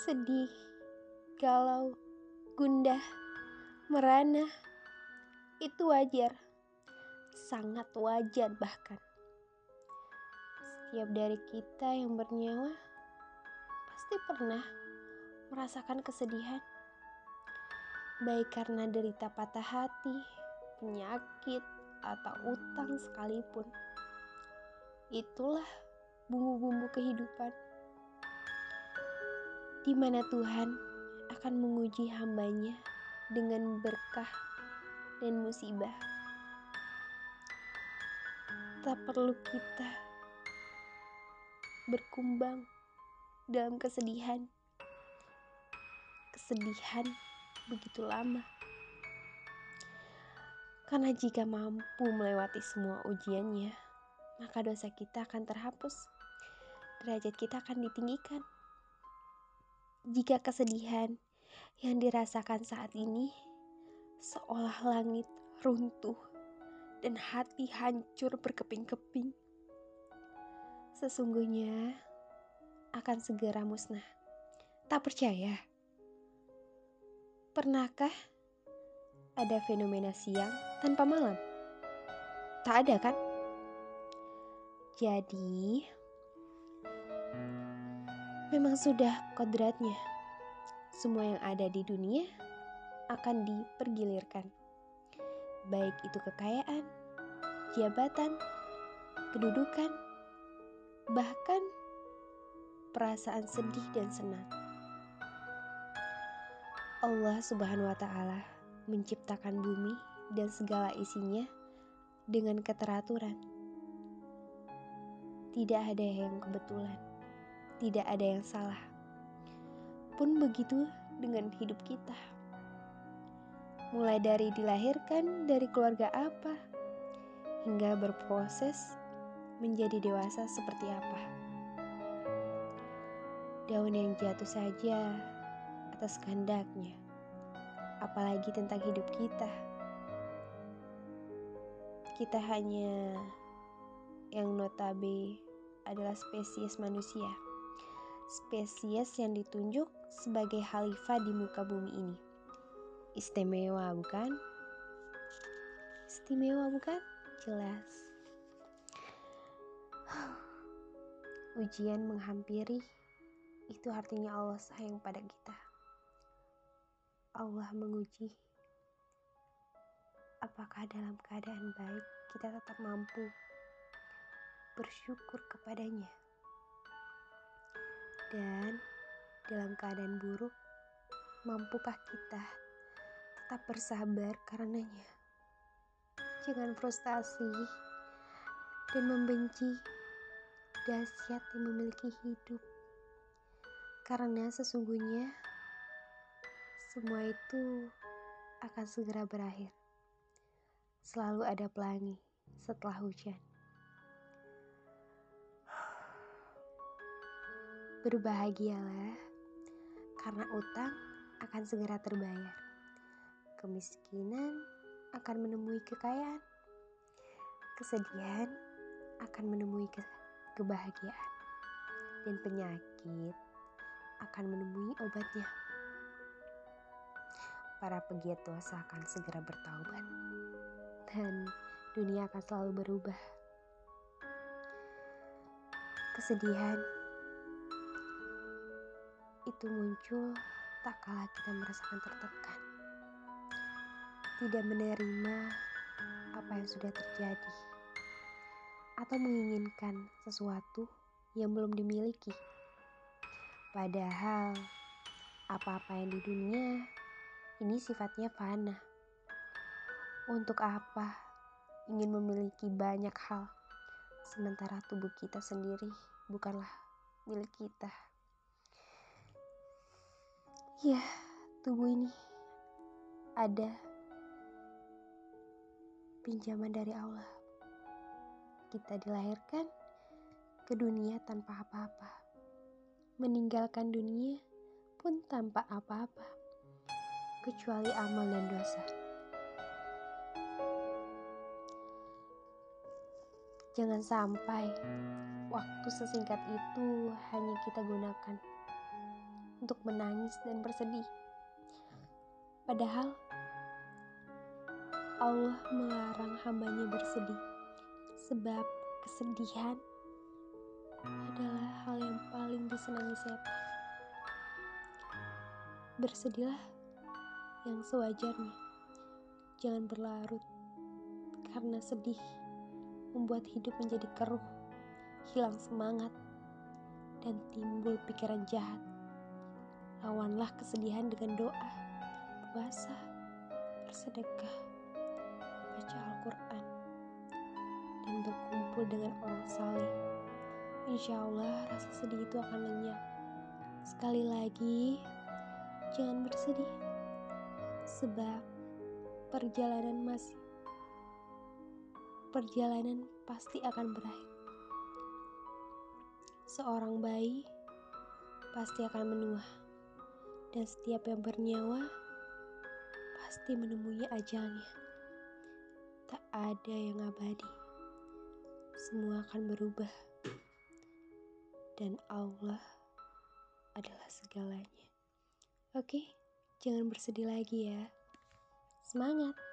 sedih, galau, gundah, merana. Itu wajar, sangat wajar bahkan. Setiap dari kita yang bernyawa pasti pernah merasakan kesedihan. Baik karena derita patah hati, penyakit, atau utang sekalipun. Itulah bumbu-bumbu kehidupan di mana Tuhan akan menguji hambanya dengan berkah dan musibah. Tak perlu kita berkumbang dalam kesedihan. Kesedihan begitu lama. Karena jika mampu melewati semua ujiannya, maka dosa kita akan terhapus. Derajat kita akan ditinggikan jika kesedihan yang dirasakan saat ini seolah langit runtuh dan hati hancur berkeping-keping, sesungguhnya akan segera musnah. Tak percaya? Pernahkah ada fenomena siang tanpa malam? Tak ada kan? Jadi, Memang sudah kodratnya. Semua yang ada di dunia akan dipergilirkan. Baik itu kekayaan, jabatan, kedudukan, bahkan perasaan sedih dan senang. Allah Subhanahu wa taala menciptakan bumi dan segala isinya dengan keteraturan. Tidak ada yang kebetulan tidak ada yang salah. Pun begitu dengan hidup kita. Mulai dari dilahirkan dari keluarga apa, hingga berproses menjadi dewasa seperti apa. Daun yang jatuh saja atas kehendaknya, apalagi tentang hidup kita. Kita hanya yang notabe adalah spesies manusia spesies yang ditunjuk sebagai khalifah di muka bumi ini. Istimewa, bukan? Istimewa, bukan? Jelas. Ujian menghampiri, itu artinya Allah sayang pada kita. Allah menguji apakah dalam keadaan baik kita tetap mampu bersyukur kepadanya dan dalam keadaan buruk, mampukah kita tetap bersabar karenanya? Jangan frustasi dan membenci dahsyat yang memiliki hidup. Karena sesungguhnya semua itu akan segera berakhir. Selalu ada pelangi setelah hujan. Berbahagialah, karena utang akan segera terbayar. Kemiskinan akan menemui kekayaan. Kesedihan akan menemui ke kebahagiaan. Dan penyakit akan menemui obatnya. Para pegiat dosa akan segera bertaubat. Dan dunia akan selalu berubah. Kesedihan itu muncul tak kala kita merasakan tertekan. Tidak menerima apa yang sudah terjadi. Atau menginginkan sesuatu yang belum dimiliki. Padahal apa-apa yang di dunia ini sifatnya fana. Untuk apa ingin memiliki banyak hal sementara tubuh kita sendiri bukanlah milik kita. Ya, tubuh ini ada pinjaman dari Allah. Kita dilahirkan ke dunia tanpa apa-apa, meninggalkan dunia pun tanpa apa-apa, kecuali amal dan dosa. Jangan sampai waktu sesingkat itu hanya kita gunakan untuk menangis dan bersedih. Padahal Allah melarang hambanya bersedih, sebab kesedihan adalah hal yang paling disenangi setan. Bersedihlah yang sewajarnya, jangan berlarut, karena sedih membuat hidup menjadi keruh, hilang semangat, dan timbul pikiran jahat. Lawanlah kesedihan dengan doa, puasa, bersedekah, baca Al-Quran, dan berkumpul dengan orang saleh. Insya Allah rasa sedih itu akan lenyap. Sekali lagi, jangan bersedih, sebab perjalanan masih perjalanan pasti akan berakhir. Seorang bayi pasti akan menua, dan setiap yang bernyawa pasti menemui ajalnya. Tak ada yang abadi, semua akan berubah, dan Allah adalah segalanya. Oke, jangan bersedih lagi ya. Semangat!